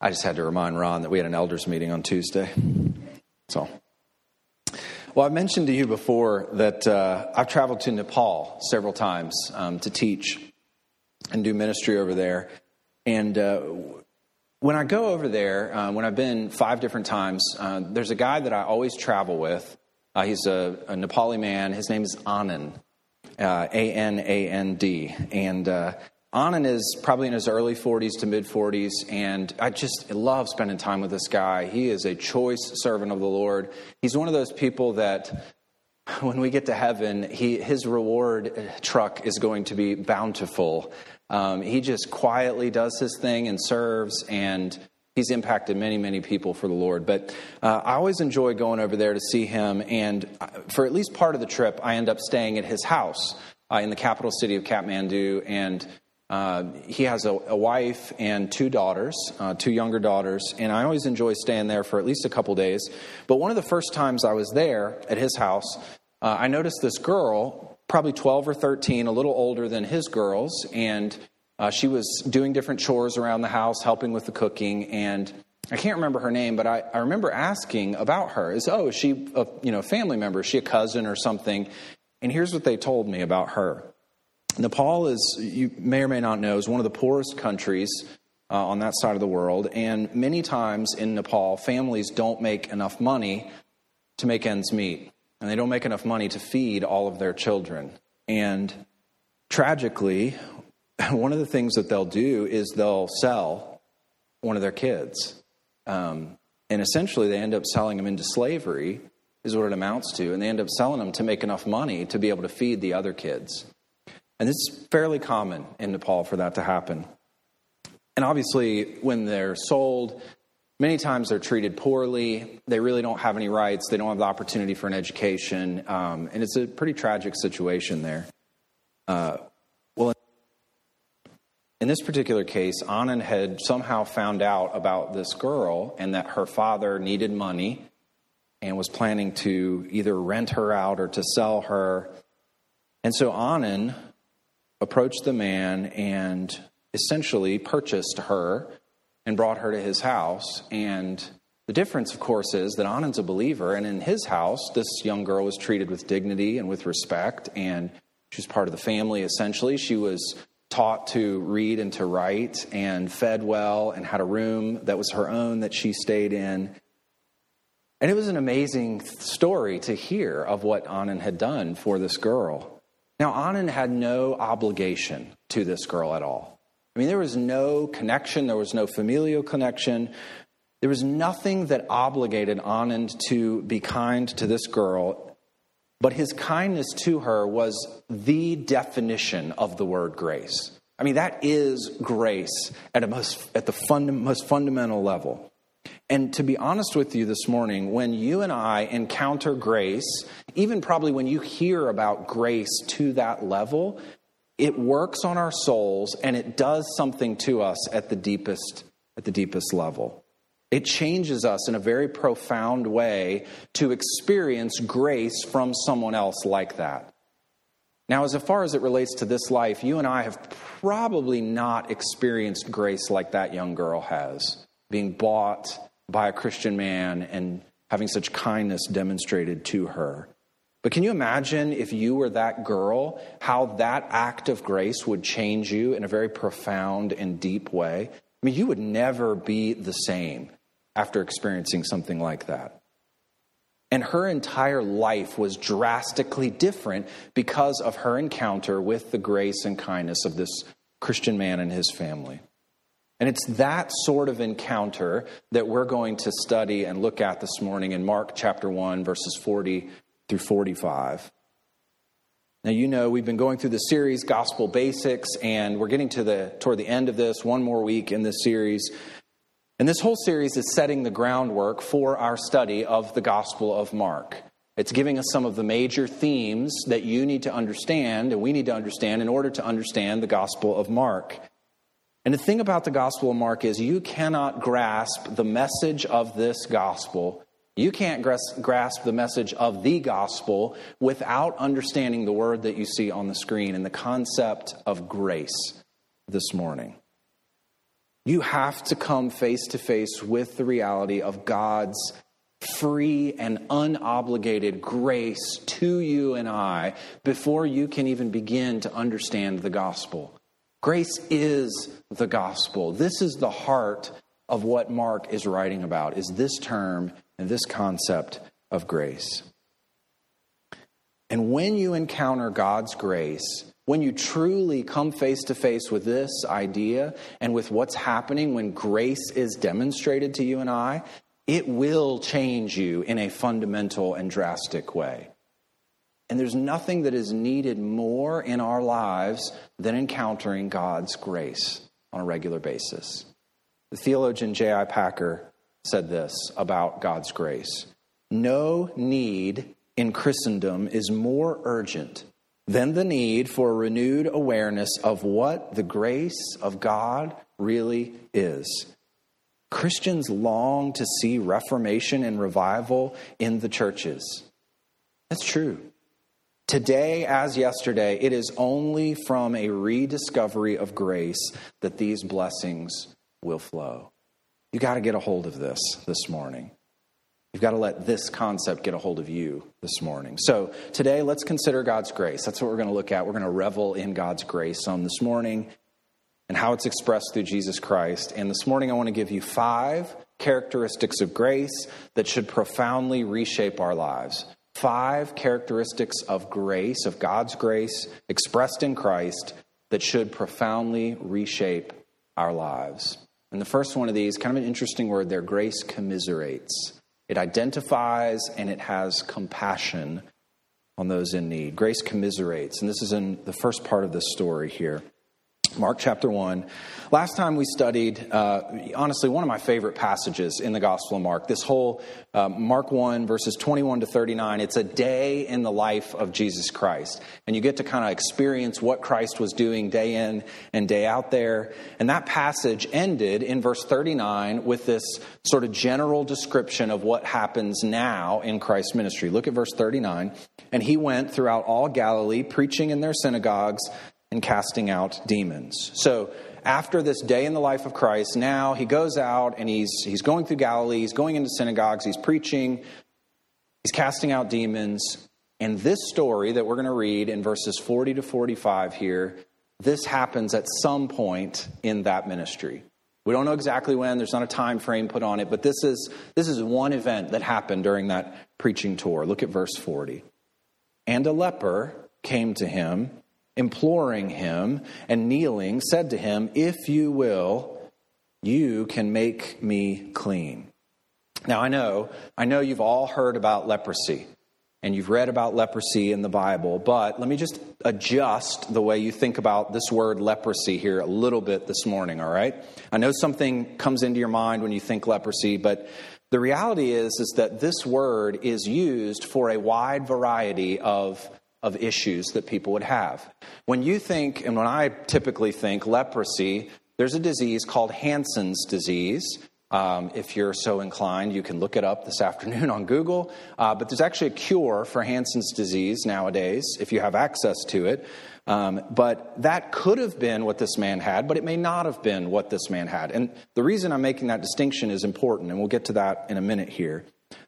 I just had to remind Ron that we had an elders meeting on Tuesday. So, well, I've mentioned to you before that uh, I've traveled to Nepal several times um, to teach and do ministry over there. And uh, when I go over there, uh, when I've been five different times, uh, there's a guy that I always travel with. Uh, he's a, a, Nepali man. His name is Anand, uh, A N A N D. And Anand is probably in his early 40s to mid 40s, and I just love spending time with this guy. He is a choice servant of the Lord. He's one of those people that when we get to heaven, he, his reward truck is going to be bountiful. Um, he just quietly does his thing and serves, and he's impacted many, many people for the Lord. But uh, I always enjoy going over there to see him, and uh, for at least part of the trip, I end up staying at his house uh, in the capital city of Kathmandu, and uh, he has a, a, wife and two daughters, uh, two younger daughters, and I always enjoy staying there for at least a couple days. But one of the first times I was there at his house, uh, I noticed this girl, probably 12 or 13, a little older than his girls, and uh, she was doing different chores around the house, helping with the cooking, and I can't remember her name, but I, I remember asking about her. Is oh, is she a you know family member? Is she a cousin or something? And here's what they told me about her. Nepal is, you may or may not know, is one of the poorest countries uh, on that side of the world. And many times in Nepal, families don't make enough money to make ends meet. And they don't make enough money to feed all of their children. And tragically, one of the things that they'll do is they'll sell one of their kids. Um, and essentially, they end up selling them into slavery, is what it amounts to. And they end up selling them to make enough money to be able to feed the other kids. And it's fairly common in Nepal for that to happen. And obviously, when they're sold, many times they're treated poorly. They really don't have any rights. They don't have the opportunity for an education. Um, and it's a pretty tragic situation there. Uh, well, in this particular case, Anand had somehow found out about this girl and that her father needed money and was planning to either rent her out or to sell her. And so Anand approached the man and essentially purchased her and brought her to his house. And the difference, of course, is that Anand's a believer, and in his house, this young girl was treated with dignity and with respect, and she was part of the family essentially. She was taught to read and to write and fed well and had a room that was her own that she stayed in. And it was an amazing story to hear of what Anand had done for this girl. Now, Anand had no obligation to this girl at all. I mean, there was no connection, there was no familial connection. There was nothing that obligated Anand to be kind to this girl, but his kindness to her was the definition of the word grace. I mean, that is grace at, a most, at the funda- most fundamental level. And to be honest with you this morning, when you and I encounter grace, even probably when you hear about grace to that level, it works on our souls and it does something to us at the deepest at the deepest level. It changes us in a very profound way to experience grace from someone else like that. Now, as far as it relates to this life, you and I have probably not experienced grace like that young girl has, being bought by a Christian man and having such kindness demonstrated to her. But can you imagine if you were that girl, how that act of grace would change you in a very profound and deep way? I mean, you would never be the same after experiencing something like that. And her entire life was drastically different because of her encounter with the grace and kindness of this Christian man and his family. And it's that sort of encounter that we're going to study and look at this morning in Mark chapter 1, verses 40 through 45. Now, you know, we've been going through the series Gospel Basics, and we're getting to the toward the end of this, one more week in this series. And this whole series is setting the groundwork for our study of the Gospel of Mark. It's giving us some of the major themes that you need to understand and we need to understand in order to understand the Gospel of Mark. And the thing about the Gospel of Mark is you cannot grasp the message of this gospel. You can't grasp the message of the gospel without understanding the word that you see on the screen and the concept of grace this morning. You have to come face to face with the reality of God's free and unobligated grace to you and I before you can even begin to understand the gospel. Grace is the gospel. This is the heart of what Mark is writing about is this term and this concept of grace. And when you encounter God's grace, when you truly come face to face with this idea and with what's happening when grace is demonstrated to you and I, it will change you in a fundamental and drastic way. And there's nothing that is needed more in our lives than encountering God's grace on a regular basis. The theologian J.I. Packer said this about God's grace No need in Christendom is more urgent than the need for renewed awareness of what the grace of God really is. Christians long to see reformation and revival in the churches. That's true. Today, as yesterday, it is only from a rediscovery of grace that these blessings will flow. You got to get a hold of this this morning. You've got to let this concept get a hold of you this morning. So, today, let's consider God's grace. That's what we're going to look at. We're going to revel in God's grace some this morning and how it's expressed through Jesus Christ. And this morning, I want to give you five characteristics of grace that should profoundly reshape our lives. Five characteristics of grace, of God's grace expressed in Christ, that should profoundly reshape our lives. And the first one of these, kind of an interesting word there, grace commiserates. It identifies and it has compassion on those in need. Grace commiserates. And this is in the first part of this story here. Mark chapter 1. Last time we studied, uh, honestly, one of my favorite passages in the Gospel of Mark. This whole uh, Mark 1, verses 21 to 39, it's a day in the life of Jesus Christ. And you get to kind of experience what Christ was doing day in and day out there. And that passage ended in verse 39 with this sort of general description of what happens now in Christ's ministry. Look at verse 39. And he went throughout all Galilee, preaching in their synagogues and casting out demons. So, after this day in the life of Christ, now he goes out and he's, he's going through Galilee, he's going into synagogues, he's preaching, he's casting out demons. And this story that we're going to read in verses 40 to 45 here, this happens at some point in that ministry. We don't know exactly when, there's not a time frame put on it, but this is, this is one event that happened during that preaching tour. Look at verse 40. And a leper came to him imploring him and kneeling, said to him, If you will, you can make me clean. Now, I know, I know you've all heard about leprosy and you've read about leprosy in the Bible, but let me just adjust the way you think about this word leprosy here a little bit this morning, all right? I know something comes into your mind when you think leprosy, but the reality is is that this word is used for a wide variety of of issues that people would have. When you think, and when I typically think leprosy, there's a disease called Hansen's disease. Um, if you're so inclined, you can look it up this afternoon on Google. Uh, but there's actually a cure for Hansen's disease nowadays if you have access to it. Um, but that could have been what this man had, but it may not have been what this man had. And the reason I'm making that distinction is important, and we'll get to that in a minute here.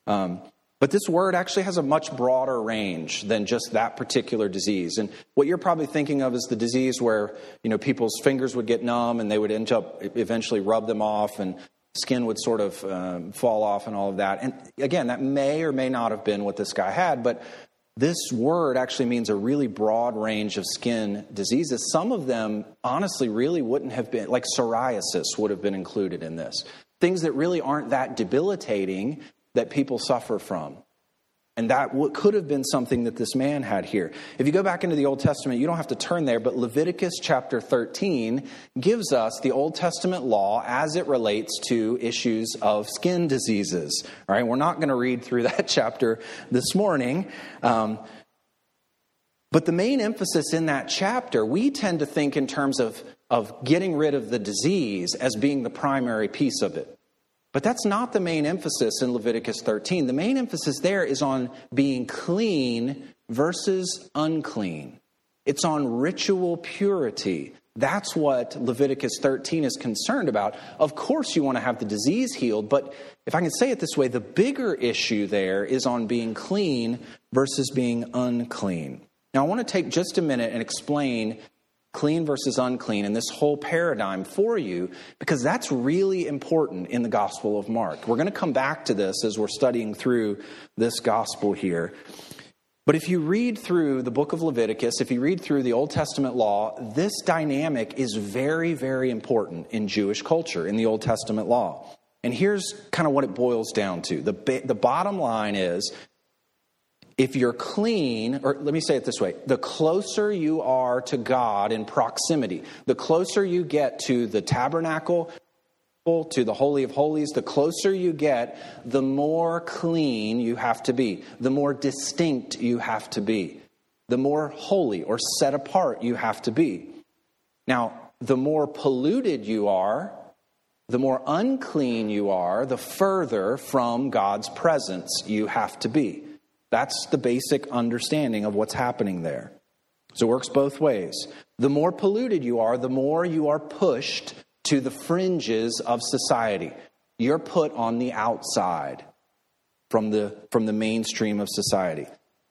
Um, but this word actually has a much broader range than just that particular disease. And what you're probably thinking of is the disease where, you know, people's fingers would get numb and they would end up eventually rub them off and skin would sort of um, fall off and all of that. And again, that may or may not have been what this guy had, but this word actually means a really broad range of skin diseases. Some of them, honestly, really wouldn't have been, like psoriasis would have been included in this. Things that really aren't that debilitating, that people suffer from. And that could have been something that this man had here. If you go back into the Old Testament, you don't have to turn there, but Leviticus chapter 13 gives us the Old Testament law as it relates to issues of skin diseases. All right, we're not going to read through that chapter this morning. Um, but the main emphasis in that chapter, we tend to think in terms of, of getting rid of the disease as being the primary piece of it. But that's not the main emphasis in Leviticus 13. The main emphasis there is on being clean versus unclean. It's on ritual purity. That's what Leviticus 13 is concerned about. Of course, you want to have the disease healed, but if I can say it this way, the bigger issue there is on being clean versus being unclean. Now, I want to take just a minute and explain clean versus unclean and this whole paradigm for you because that's really important in the Gospel of Mark. We're going to come back to this as we're studying through this gospel here. But if you read through the book of Leviticus, if you read through the Old Testament law, this dynamic is very, very important in Jewish culture, in the Old Testament law. And here's kind of what it boils down to. The, the bottom line is if you're clean, or let me say it this way the closer you are to God in proximity, the closer you get to the tabernacle, to the Holy of Holies, the closer you get, the more clean you have to be, the more distinct you have to be, the more holy or set apart you have to be. Now, the more polluted you are, the more unclean you are, the further from God's presence you have to be. That's the basic understanding of what's happening there. So it works both ways. The more polluted you are, the more you are pushed to the fringes of society. You're put on the outside from the, from the mainstream of society.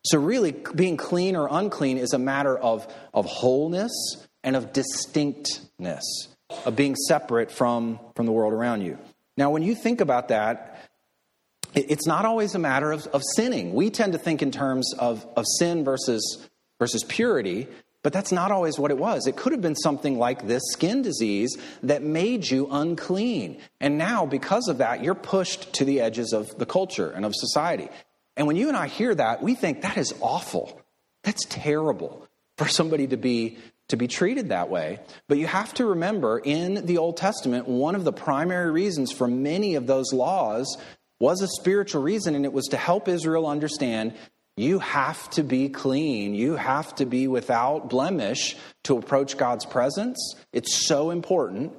So, really, being clean or unclean is a matter of, of wholeness and of distinctness, of being separate from, from the world around you. Now, when you think about that, it's not always a matter of, of sinning. We tend to think in terms of, of sin versus, versus purity, but that's not always what it was. It could have been something like this skin disease that made you unclean. And now, because of that, you're pushed to the edges of the culture and of society. And when you and I hear that, we think that is awful. That's terrible for somebody to be to be treated that way. But you have to remember in the Old Testament, one of the primary reasons for many of those laws was a spiritual reason, and it was to help Israel understand you have to be clean. You have to be without blemish to approach God's presence. It's so important.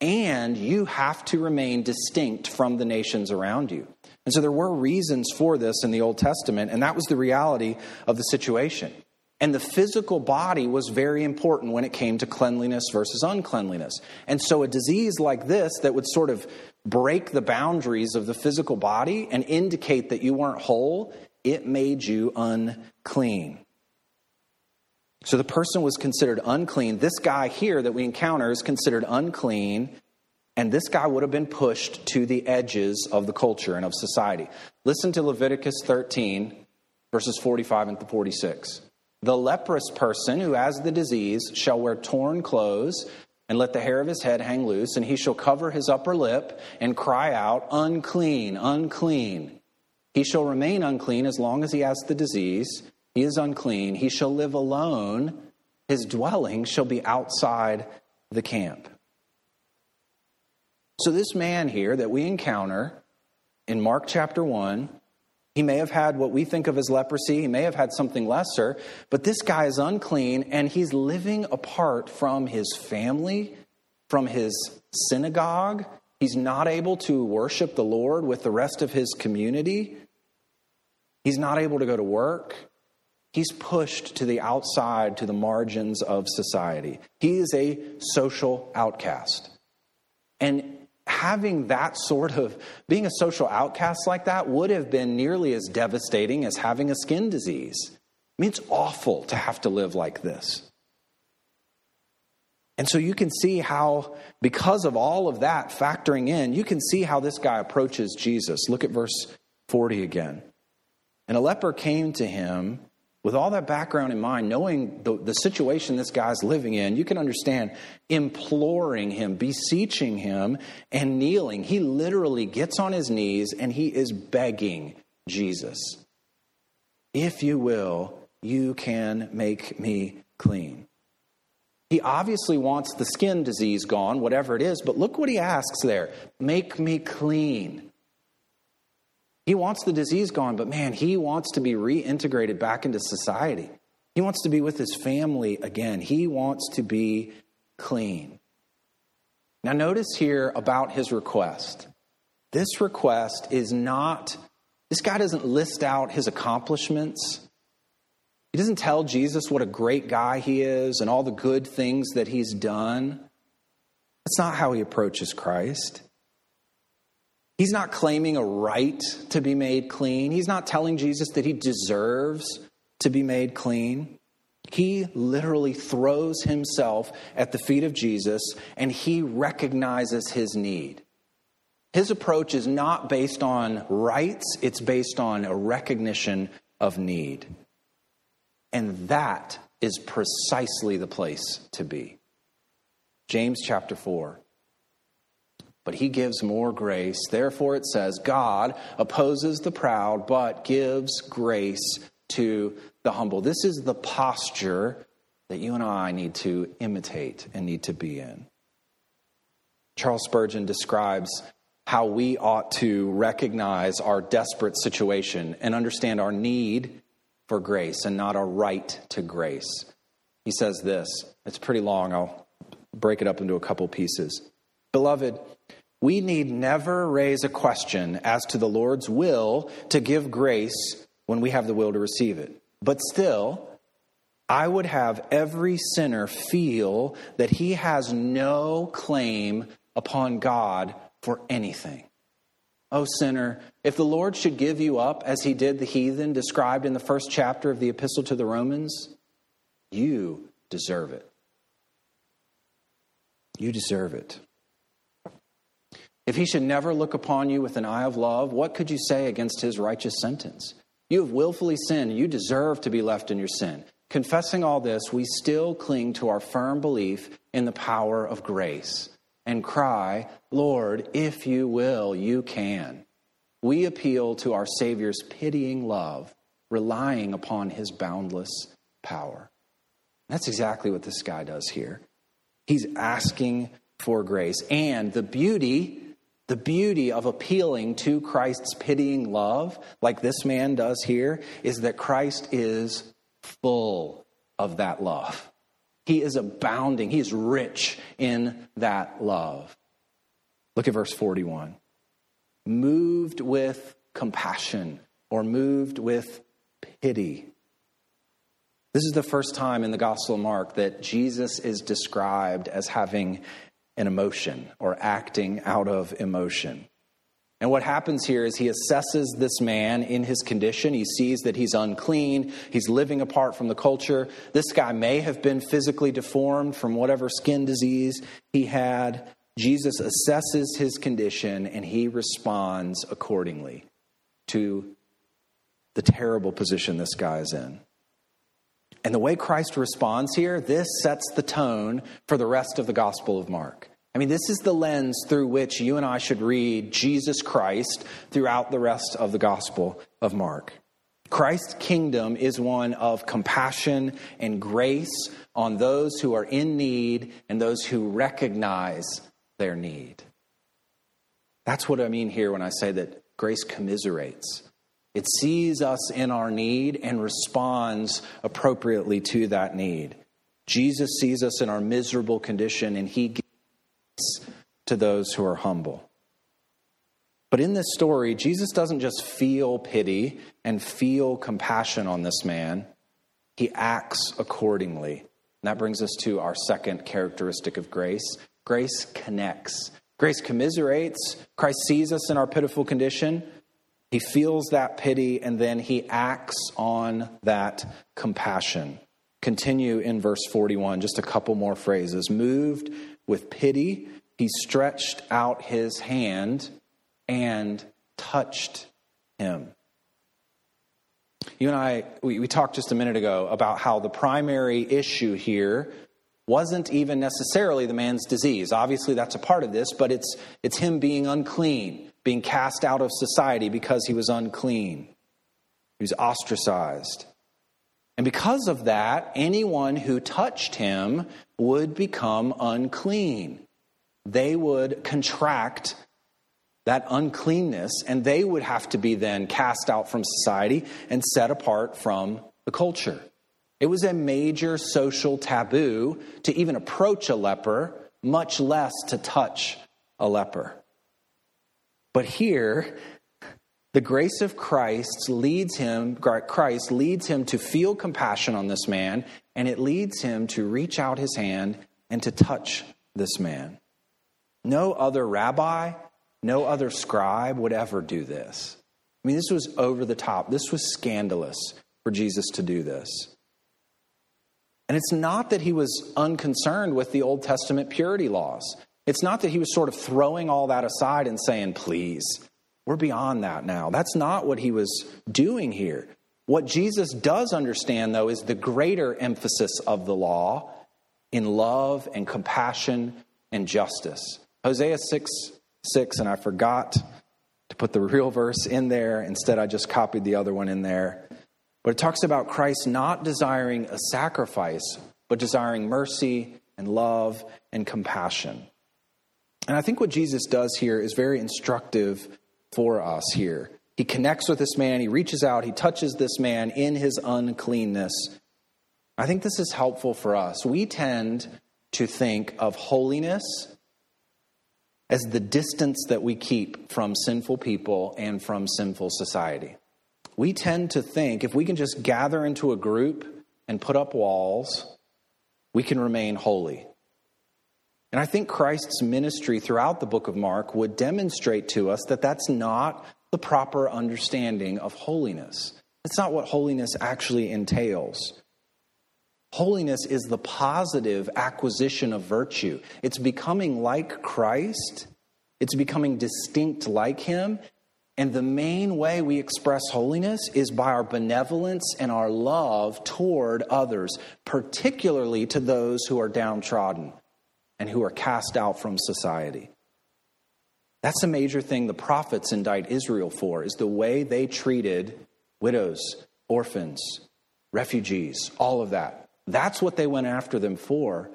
And you have to remain distinct from the nations around you. And so there were reasons for this in the Old Testament, and that was the reality of the situation. And the physical body was very important when it came to cleanliness versus uncleanliness. And so a disease like this that would sort of break the boundaries of the physical body and indicate that you weren't whole it made you unclean. So the person was considered unclean. This guy here that we encounter is considered unclean, and this guy would have been pushed to the edges of the culture and of society. Listen to Leviticus 13, verses 45 and 46. The leprous person who has the disease shall wear torn clothes and let the hair of his head hang loose, and he shall cover his upper lip and cry out, Unclean, unclean. He shall remain unclean as long as he has the disease. He is unclean. He shall live alone. His dwelling shall be outside the camp. So, this man here that we encounter in Mark chapter 1, he may have had what we think of as leprosy. He may have had something lesser, but this guy is unclean and he's living apart from his family, from his synagogue, He's not able to worship the Lord with the rest of his community. He's not able to go to work. He's pushed to the outside, to the margins of society. He is a social outcast. And having that sort of, being a social outcast like that would have been nearly as devastating as having a skin disease. I mean, it's awful to have to live like this. And so you can see how, because of all of that factoring in, you can see how this guy approaches Jesus. Look at verse 40 again. And a leper came to him with all that background in mind, knowing the, the situation this guy's living in, you can understand imploring him, beseeching him, and kneeling. He literally gets on his knees and he is begging Jesus, If you will, you can make me clean. He obviously wants the skin disease gone, whatever it is, but look what he asks there make me clean. He wants the disease gone, but man, he wants to be reintegrated back into society. He wants to be with his family again. He wants to be clean. Now, notice here about his request. This request is not, this guy doesn't list out his accomplishments. He doesn't tell Jesus what a great guy he is and all the good things that he's done. That's not how he approaches Christ. He's not claiming a right to be made clean. He's not telling Jesus that he deserves to be made clean. He literally throws himself at the feet of Jesus and he recognizes his need. His approach is not based on rights, it's based on a recognition of need. And that is precisely the place to be. James chapter 4. But he gives more grace. Therefore, it says, God opposes the proud, but gives grace to the humble. This is the posture that you and I need to imitate and need to be in. Charles Spurgeon describes how we ought to recognize our desperate situation and understand our need for grace and not our right to grace. He says this, it's pretty long. I'll break it up into a couple pieces. Beloved, we need never raise a question as to the Lord's will to give grace when we have the will to receive it. But still, I would have every sinner feel that he has no claim upon God for anything. Oh, sinner, if the Lord should give you up as he did the heathen described in the first chapter of the Epistle to the Romans, you deserve it. You deserve it. If he should never look upon you with an eye of love, what could you say against his righteous sentence? You have willfully sinned. You deserve to be left in your sin. Confessing all this, we still cling to our firm belief in the power of grace and cry, Lord, if you will, you can. We appeal to our Savior's pitying love, relying upon his boundless power. That's exactly what this guy does here. He's asking for grace. And the beauty, the beauty of appealing to Christ's pitying love, like this man does here, is that Christ is full of that love. He is abounding, He is rich in that love. Look at verse 41. Moved with compassion or moved with pity. This is the first time in the Gospel of Mark that Jesus is described as having an emotion or acting out of emotion. And what happens here is he assesses this man in his condition. He sees that he's unclean. He's living apart from the culture. This guy may have been physically deformed from whatever skin disease he had. Jesus assesses his condition and he responds accordingly to the terrible position this guy is in. And the way Christ responds here, this sets the tone for the rest of the Gospel of Mark. I mean, this is the lens through which you and I should read Jesus Christ throughout the rest of the Gospel of Mark. Christ's kingdom is one of compassion and grace on those who are in need and those who recognize their need. That's what I mean here when I say that grace commiserates. It sees us in our need and responds appropriately to that need. Jesus sees us in our miserable condition and he gives to those who are humble. But in this story, Jesus doesn't just feel pity and feel compassion on this man, he acts accordingly. And that brings us to our second characteristic of grace grace connects. Grace commiserates. Christ sees us in our pitiful condition. He feels that pity and then he acts on that compassion. Continue in verse 41, just a couple more phrases. Moved with pity, he stretched out his hand and touched him. You and I, we, we, talked just a minute ago about how the primary issue here wasn't even necessarily the man's disease. Obviously, that's a part of this, but it's, it's him being unclean, being cast out of society because he was unclean. He was ostracized. And because of that, anyone who touched him would become unclean. They would contract that uncleanness, and they would have to be then cast out from society and set apart from the culture. It was a major social taboo to even approach a leper, much less to touch a leper. But here, The grace of Christ leads him, Christ leads him to feel compassion on this man, and it leads him to reach out his hand and to touch this man. No other rabbi, no other scribe would ever do this. I mean, this was over the top. This was scandalous for Jesus to do this. And it's not that he was unconcerned with the Old Testament purity laws. It's not that he was sort of throwing all that aside and saying, please, we're beyond that now. That's not what he was doing here. What Jesus does understand, though, is the greater emphasis of the law in love and compassion and justice. Hosea 6 6, and I forgot to put the real verse in there. Instead, I just copied the other one in there. But it talks about Christ not desiring a sacrifice, but desiring mercy and love and compassion. And I think what Jesus does here is very instructive for us here. He connects with this man, he reaches out, he touches this man in his uncleanness. I think this is helpful for us. We tend to think of holiness as the distance that we keep from sinful people and from sinful society. We tend to think if we can just gather into a group and put up walls, we can remain holy. And I think Christ's ministry throughout the book of Mark would demonstrate to us that that's not the proper understanding of holiness. It's not what holiness actually entails. Holiness is the positive acquisition of virtue. It's becoming like Christ, it's becoming distinct like Him. And the main way we express holiness is by our benevolence and our love toward others, particularly to those who are downtrodden and who are cast out from society. That's a major thing the prophets indict Israel for is the way they treated widows, orphans, refugees, all of that. That's what they went after them for.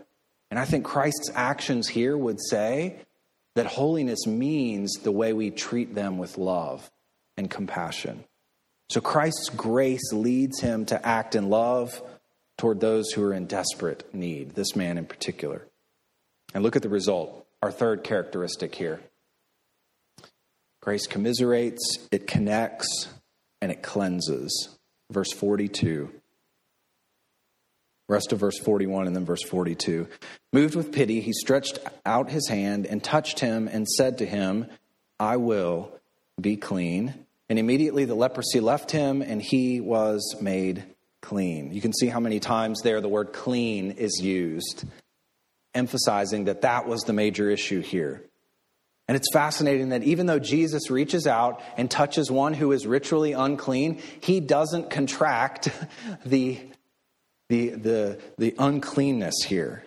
And I think Christ's actions here would say that holiness means the way we treat them with love and compassion. So Christ's grace leads him to act in love toward those who are in desperate need, this man in particular. And look at the result, our third characteristic here. Grace commiserates, it connects, and it cleanses. Verse 42. Rest of verse 41 and then verse 42. Moved with pity, he stretched out his hand and touched him and said to him, I will be clean. And immediately the leprosy left him and he was made clean. You can see how many times there the word clean is used emphasizing that that was the major issue here. And it's fascinating that even though Jesus reaches out and touches one who is ritually unclean, he doesn't contract the, the, the, the uncleanness here.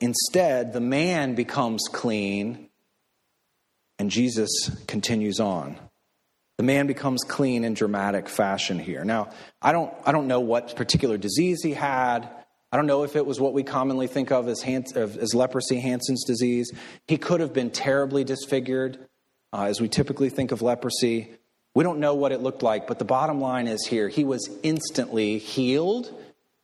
Instead, the man becomes clean, and Jesus continues on. The man becomes clean in dramatic fashion here. Now, I don't, I don't know what particular disease he had. I don't know if it was what we commonly think of as, Hans, as leprosy, Hansen's disease. He could have been terribly disfigured, uh, as we typically think of leprosy. We don't know what it looked like, but the bottom line is here he was instantly healed,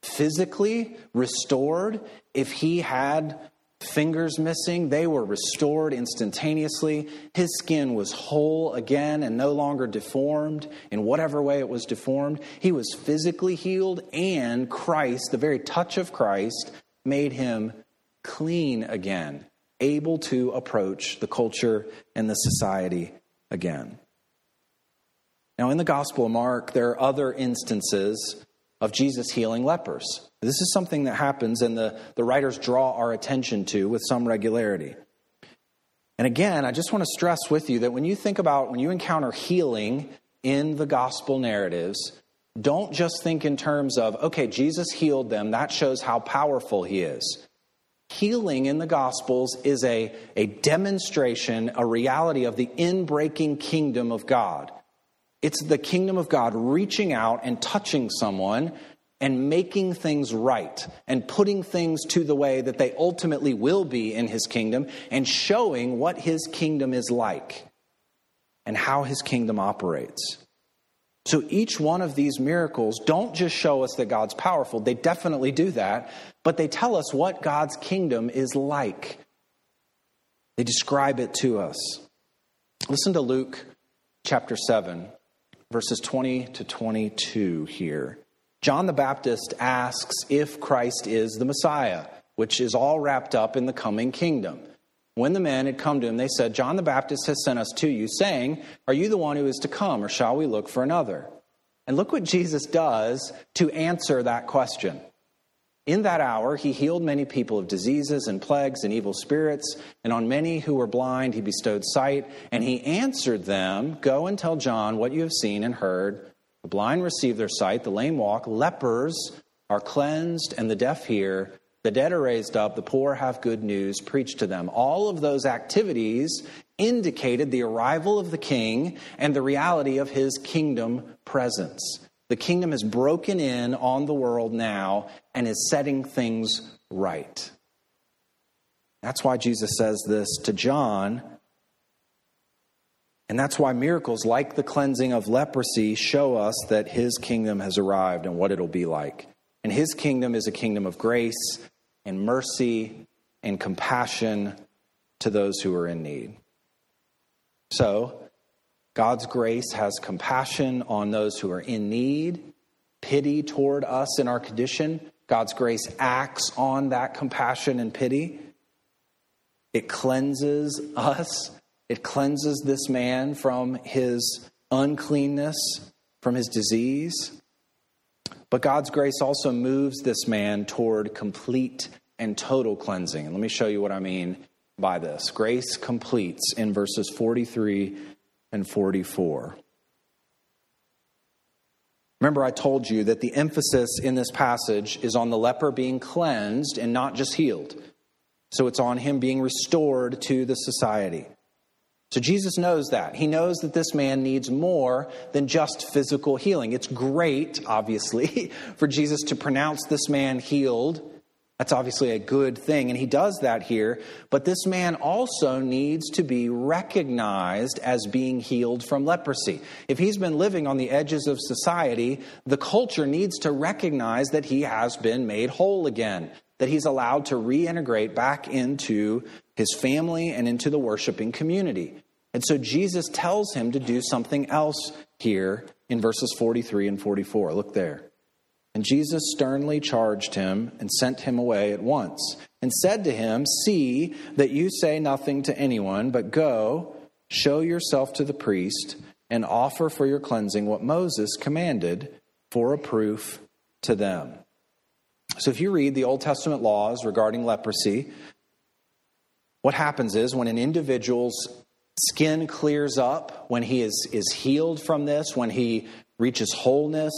physically restored. If he had fingers missing, they were restored instantaneously. His skin was whole again and no longer deformed in whatever way it was deformed. He was physically healed, and Christ, the very touch of Christ, made him clean again, able to approach the culture and the society again. Now, in the Gospel of Mark, there are other instances of Jesus healing lepers. This is something that happens and the, the writers draw our attention to with some regularity. And again, I just want to stress with you that when you think about, when you encounter healing in the gospel narratives, don't just think in terms of, okay, Jesus healed them, that shows how powerful he is. Healing in the Gospels is a, a demonstration, a reality of the inbreaking kingdom of God. It's the kingdom of God reaching out and touching someone and making things right and putting things to the way that they ultimately will be in his kingdom and showing what his kingdom is like and how his kingdom operates. So each one of these miracles don't just show us that God's powerful, they definitely do that, but they tell us what God's kingdom is like. They describe it to us. Listen to Luke chapter 7 verses 20 to 22 here. John the Baptist asks if Christ is the Messiah, which is all wrapped up in the coming kingdom. When the men had come to him, they said, John the Baptist has sent us to you, saying, Are you the one who is to come, or shall we look for another? And look what Jesus does to answer that question. In that hour, he healed many people of diseases and plagues and evil spirits, and on many who were blind, he bestowed sight. And he answered them, Go and tell John what you have seen and heard. The blind receive their sight, the lame walk, lepers are cleansed, and the deaf hear. The dead are raised up, the poor have good news preached to them. All of those activities indicated the arrival of the king and the reality of his kingdom presence. The kingdom has broken in on the world now and is setting things right. That's why Jesus says this to John. And that's why miracles like the cleansing of leprosy show us that his kingdom has arrived and what it'll be like. And his kingdom is a kingdom of grace and mercy and compassion to those who are in need. So, God's grace has compassion on those who are in need, pity toward us in our condition. God's grace acts on that compassion and pity. It cleanses us. It cleanses this man from his uncleanness, from his disease. But God's grace also moves this man toward complete and total cleansing. And let me show you what I mean by this. Grace completes in verses 43 and 44. Remember, I told you that the emphasis in this passage is on the leper being cleansed and not just healed. So it's on him being restored to the society. So Jesus knows that. He knows that this man needs more than just physical healing. It's great, obviously, for Jesus to pronounce this man healed that's obviously a good thing, and he does that here. But this man also needs to be recognized as being healed from leprosy. If he's been living on the edges of society, the culture needs to recognize that he has been made whole again, that he's allowed to reintegrate back into his family and into the worshiping community. And so Jesus tells him to do something else here in verses 43 and 44. Look there. And Jesus sternly charged him and sent him away at once, and said to him, See that you say nothing to anyone, but go, show yourself to the priest, and offer for your cleansing what Moses commanded for a proof to them. So if you read the Old Testament laws regarding leprosy, what happens is when an individual's skin clears up, when he is, is healed from this, when he reaches wholeness,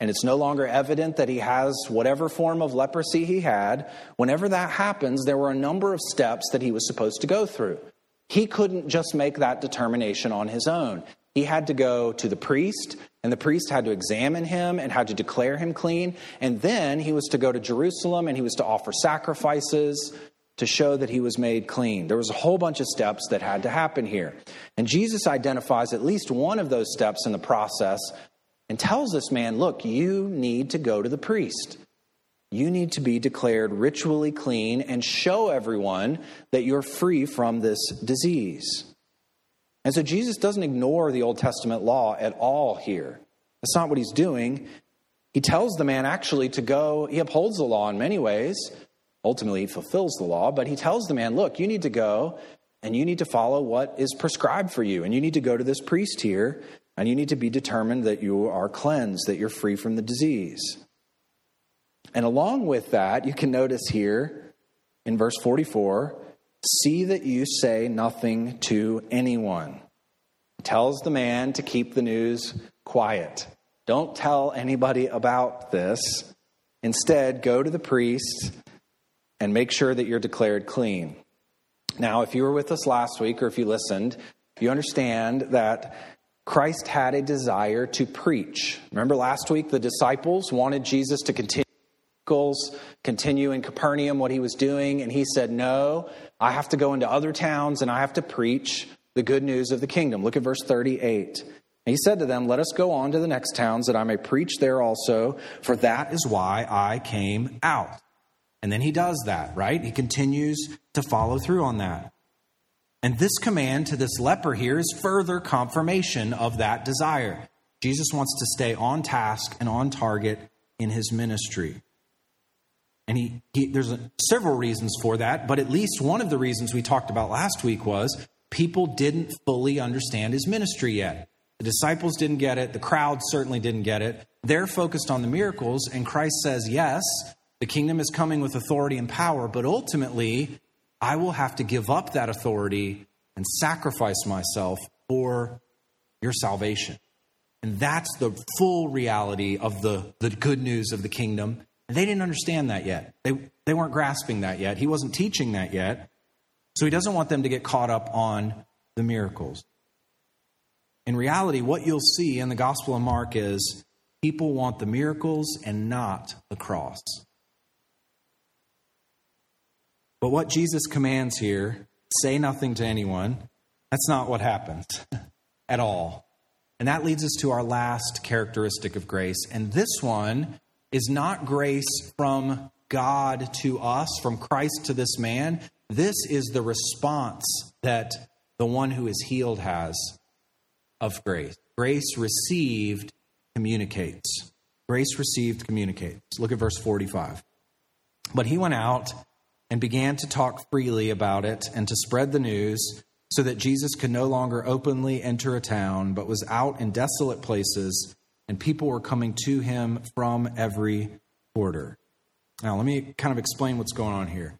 and it's no longer evident that he has whatever form of leprosy he had, whenever that happens, there were a number of steps that he was supposed to go through. He couldn't just make that determination on his own. He had to go to the priest, and the priest had to examine him and had to declare him clean. And then he was to go to Jerusalem and he was to offer sacrifices to show that he was made clean. There was a whole bunch of steps that had to happen here. And Jesus identifies at least one of those steps in the process and tells this man, Look, you need to go to the priest. You need to be declared ritually clean and show everyone that you're free from this disease. And so Jesus doesn't ignore the Old Testament law at all here. That's not what he's doing. He tells the man actually to go, he upholds the law in many ways. Ultimately, he fulfills the law, but he tells the man, look, you need to go and you need to follow what is prescribed for you. And you need to go to this priest here and you need to be determined that you are cleansed, that you're free from the disease. And along with that, you can notice here in verse 44 see that you say nothing to anyone. He tells the man to keep the news quiet. Don't tell anybody about this. Instead, go to the priest and make sure that you're declared clean. Now, if you were with us last week or if you listened, you understand that Christ had a desire to preach. Remember last week, the disciples wanted Jesus to continue continue in Capernaum what he was doing, and he said, No, I have to go into other towns and I have to preach the good news of the kingdom. Look at verse 38. And he said to them, Let us go on to the next towns that I may preach there also, for that is why I came out. And then he does that, right? He continues to follow through on that. And this command to this leper here is further confirmation of that desire. Jesus wants to stay on task and on target in his ministry. And he, he there's a, several reasons for that, but at least one of the reasons we talked about last week was people didn't fully understand his ministry yet. The disciples didn't get it, the crowd certainly didn't get it. They're focused on the miracles, and Christ says, Yes, the kingdom is coming with authority and power, but ultimately, I will have to give up that authority and sacrifice myself for your salvation. And that's the full reality of the, the good news of the kingdom. And they didn't understand that yet. They, they weren't grasping that yet. He wasn't teaching that yet. So he doesn't want them to get caught up on the miracles. In reality, what you'll see in the Gospel of Mark is people want the miracles and not the cross. But what Jesus commands here, say nothing to anyone, that's not what happens at all. And that leads us to our last characteristic of grace. And this one is not grace from God to us, from Christ to this man. This is the response that the one who is healed has of grace. Grace received communicates. Grace received communicates. Look at verse 45. But he went out and began to talk freely about it and to spread the news so that Jesus could no longer openly enter a town, but was out in desolate places, and people were coming to him from every quarter. Now, let me kind of explain what's going on here.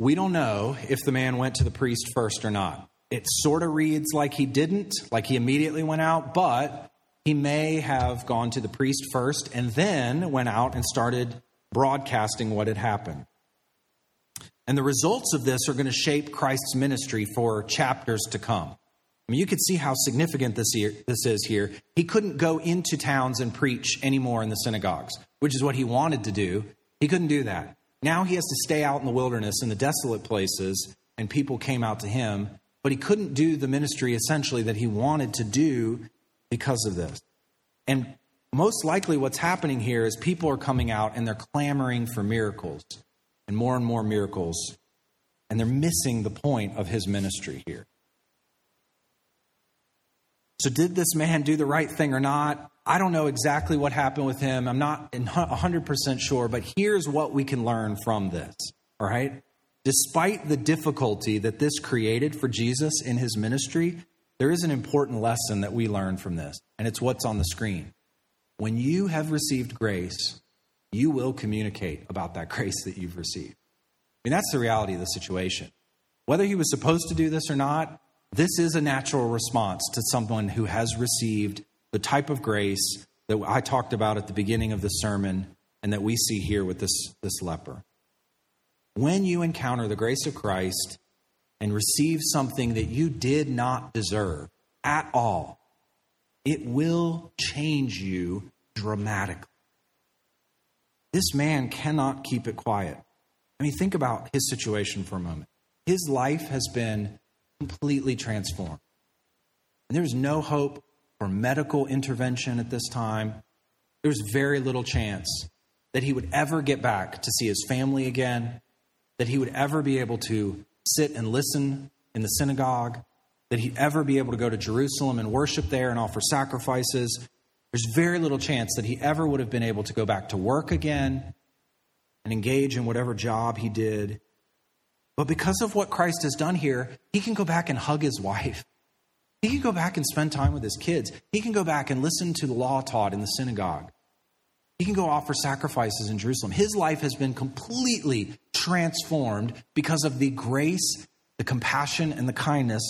We don't know if the man went to the priest first or not. It sort of reads like he didn't, like he immediately went out, but he may have gone to the priest first and then went out and started broadcasting what had happened. And the results of this are going to shape Christ's ministry for chapters to come. I mean, you could see how significant this, here, this is here. He couldn't go into towns and preach anymore in the synagogues, which is what he wanted to do. He couldn't do that. Now he has to stay out in the wilderness in the desolate places, and people came out to him, but he couldn't do the ministry essentially that he wanted to do because of this. And most likely, what's happening here is people are coming out and they're clamoring for miracles and more and more miracles. And they're missing the point of his ministry here. So, did this man do the right thing or not? I don't know exactly what happened with him. I'm not 100% sure, but here's what we can learn from this, all right? Despite the difficulty that this created for Jesus in his ministry, there is an important lesson that we learn from this, and it's what's on the screen. When you have received grace, you will communicate about that grace that you've received. I mean, that's the reality of the situation. Whether he was supposed to do this or not, this is a natural response to someone who has received the type of grace that I talked about at the beginning of the sermon and that we see here with this, this leper. When you encounter the grace of Christ and receive something that you did not deserve at all, it will change you dramatically. This man cannot keep it quiet. I mean, think about his situation for a moment. His life has been completely transformed. And there's no hope for medical intervention at this time. There's very little chance that he would ever get back to see his family again, that he would ever be able to sit and listen in the synagogue, that he'd ever be able to go to Jerusalem and worship there and offer sacrifices. There's very little chance that he ever would have been able to go back to work again and engage in whatever job he did. But because of what Christ has done here, he can go back and hug his wife. He can go back and spend time with his kids. He can go back and listen to the law taught in the synagogue. He can go offer sacrifices in Jerusalem. His life has been completely transformed because of the grace, the compassion, and the kindness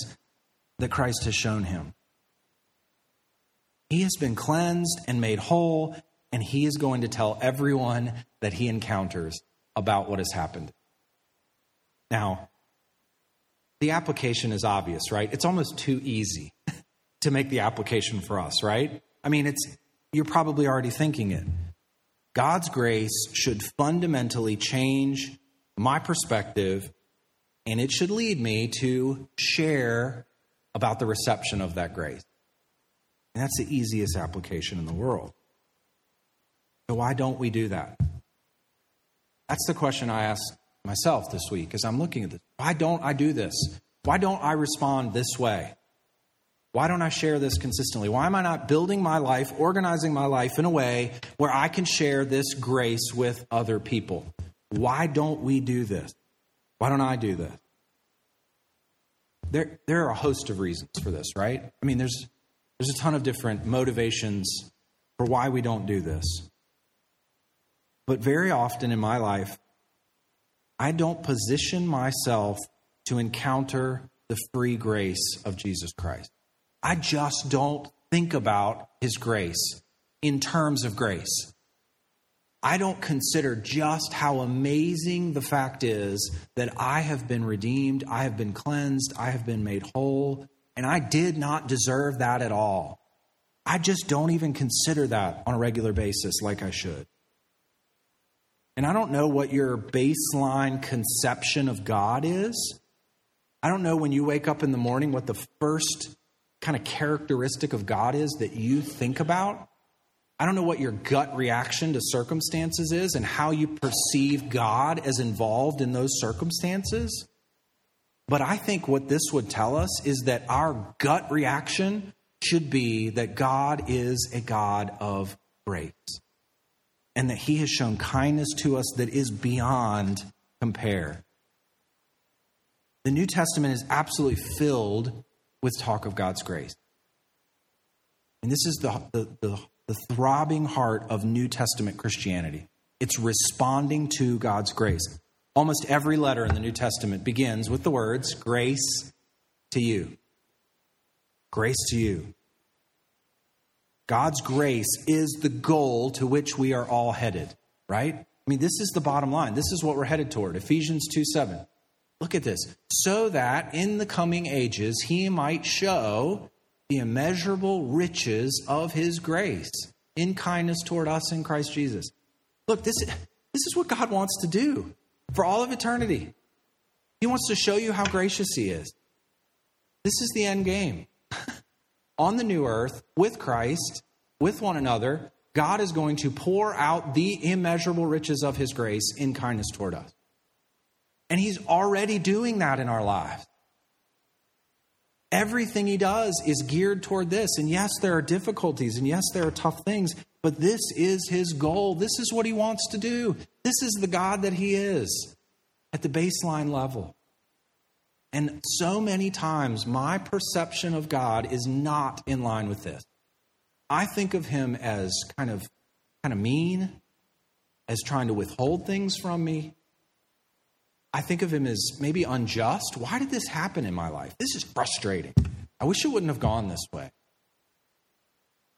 that Christ has shown him. He has been cleansed and made whole, and he is going to tell everyone that he encounters about what has happened. Now, the application is obvious, right? It's almost too easy to make the application for us, right? I mean, it's you're probably already thinking it. God's grace should fundamentally change my perspective, and it should lead me to share about the reception of that grace. And that's the easiest application in the world. So, why don't we do that? That's the question I ask myself this week as I'm looking at this. Why don't I do this? Why don't I respond this way? Why don't I share this consistently? Why am I not building my life, organizing my life in a way where I can share this grace with other people? Why don't we do this? Why don't I do this? There, there are a host of reasons for this, right? I mean, there's, there's a ton of different motivations for why we don't do this. But very often in my life, I don't position myself to encounter the free grace of Jesus Christ. I just don't think about his grace in terms of grace. I don't consider just how amazing the fact is that I have been redeemed, I have been cleansed, I have been made whole, and I did not deserve that at all. I just don't even consider that on a regular basis like I should. And I don't know what your baseline conception of God is. I don't know when you wake up in the morning what the first kind of characteristic of God is that you think about. I don't know what your gut reaction to circumstances is and how you perceive God as involved in those circumstances. But I think what this would tell us is that our gut reaction should be that God is a God of grace and that He has shown kindness to us that is beyond compare. The New Testament is absolutely filled with talk of God's grace. And this is the, the, the the throbbing heart of New Testament Christianity. It's responding to God's grace. Almost every letter in the New Testament begins with the words, Grace to you. Grace to you. God's grace is the goal to which we are all headed, right? I mean, this is the bottom line. This is what we're headed toward. Ephesians 2 7. Look at this. So that in the coming ages he might show the immeasurable riches of his grace in kindness toward us in Christ Jesus. Look, this, this is what God wants to do for all of eternity. He wants to show you how gracious he is. This is the end game. On the new earth, with Christ, with one another, God is going to pour out the immeasurable riches of his grace in kindness toward us. And he's already doing that in our lives. Everything he does is geared toward this. And yes, there are difficulties, and yes, there are tough things, but this is his goal. This is what he wants to do. This is the God that he is at the baseline level. And so many times, my perception of God is not in line with this. I think of him as kind of, kind of mean, as trying to withhold things from me, I think of him as maybe unjust. Why did this happen in my life? This is frustrating. I wish it wouldn't have gone this way.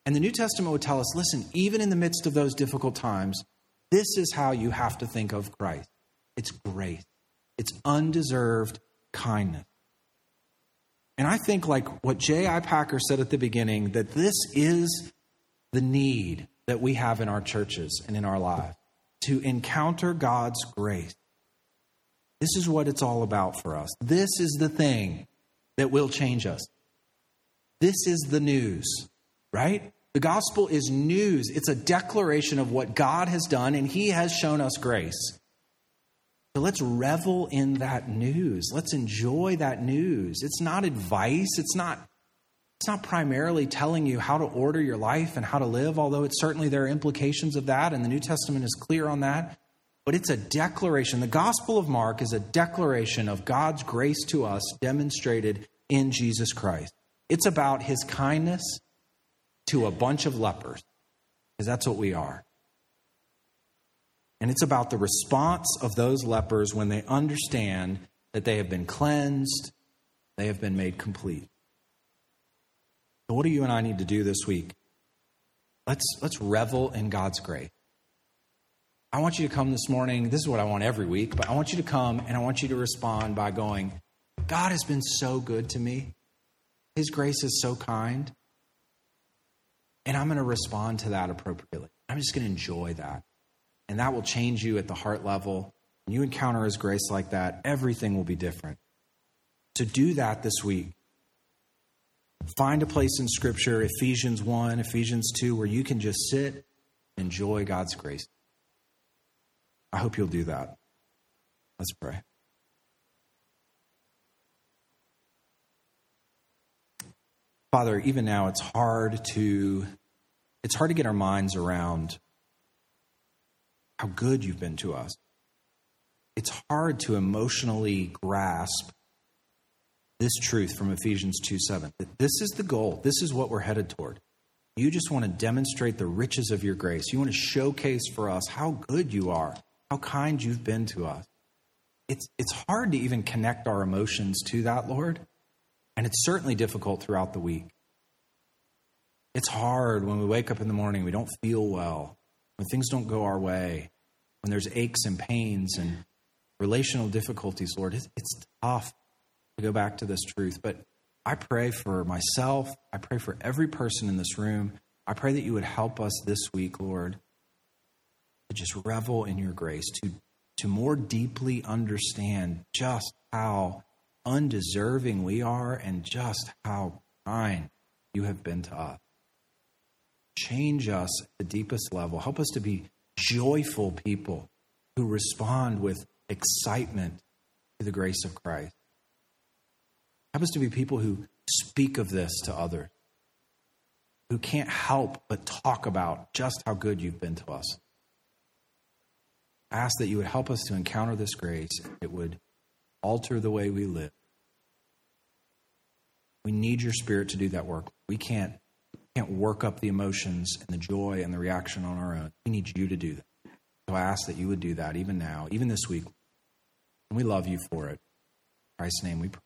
And the New Testament would tell us listen, even in the midst of those difficult times, this is how you have to think of Christ it's grace, it's undeserved kindness. And I think, like what J.I. Packer said at the beginning, that this is the need that we have in our churches and in our lives to encounter God's grace this is what it's all about for us. This is the thing that will change us. This is the news, right? The gospel is news. It's a declaration of what God has done, and He has shown us grace. So let's revel in that news. Let's enjoy that news. It's not advice. It's not, it's not primarily telling you how to order your life and how to live, although it's certainly there are implications of that, and the New Testament is clear on that but it's a declaration. The Gospel of Mark is a declaration of God's grace to us demonstrated in Jesus Christ. It's about his kindness to a bunch of lepers, because that's what we are. And it's about the response of those lepers when they understand that they have been cleansed, they have been made complete. So, what do you and I need to do this week? Let's, let's revel in God's grace. I want you to come this morning. This is what I want every week, but I want you to come and I want you to respond by going, God has been so good to me. His grace is so kind. And I'm going to respond to that appropriately. I'm just going to enjoy that. And that will change you at the heart level. When you encounter His grace like that, everything will be different. To do that this week, find a place in Scripture, Ephesians 1, Ephesians 2, where you can just sit, enjoy God's grace. I hope you'll do that. Let's pray. Father, even now it's hard to it's hard to get our minds around how good you've been to us. It's hard to emotionally grasp this truth from Ephesians 2 7. That this is the goal. This is what we're headed toward. You just want to demonstrate the riches of your grace. You want to showcase for us how good you are, how kind you've been to us. It's, it's hard to even connect our emotions to that, Lord. And it's certainly difficult throughout the week. It's hard when we wake up in the morning, we don't feel well, when things don't go our way, when there's aches and pains and relational difficulties, Lord. It's, it's tough to go back to this truth. But I pray for myself. I pray for every person in this room. I pray that you would help us this week, Lord, to just revel in your grace, to, to more deeply understand just how undeserving we are and just how kind you have been to us change us at the deepest level. Help us to be joyful people who respond with excitement to the grace of Christ. Help us to be people who speak of this to others, who can't help but talk about just how good you've been to us. Ask that you would help us to encounter this grace. It would alter the way we live. We need your spirit to do that work. We can't, can't work up the emotions and the joy and the reaction on our own. We need you to do that. So I ask that you would do that even now, even this week. And we love you for it. In Christ's name we pray.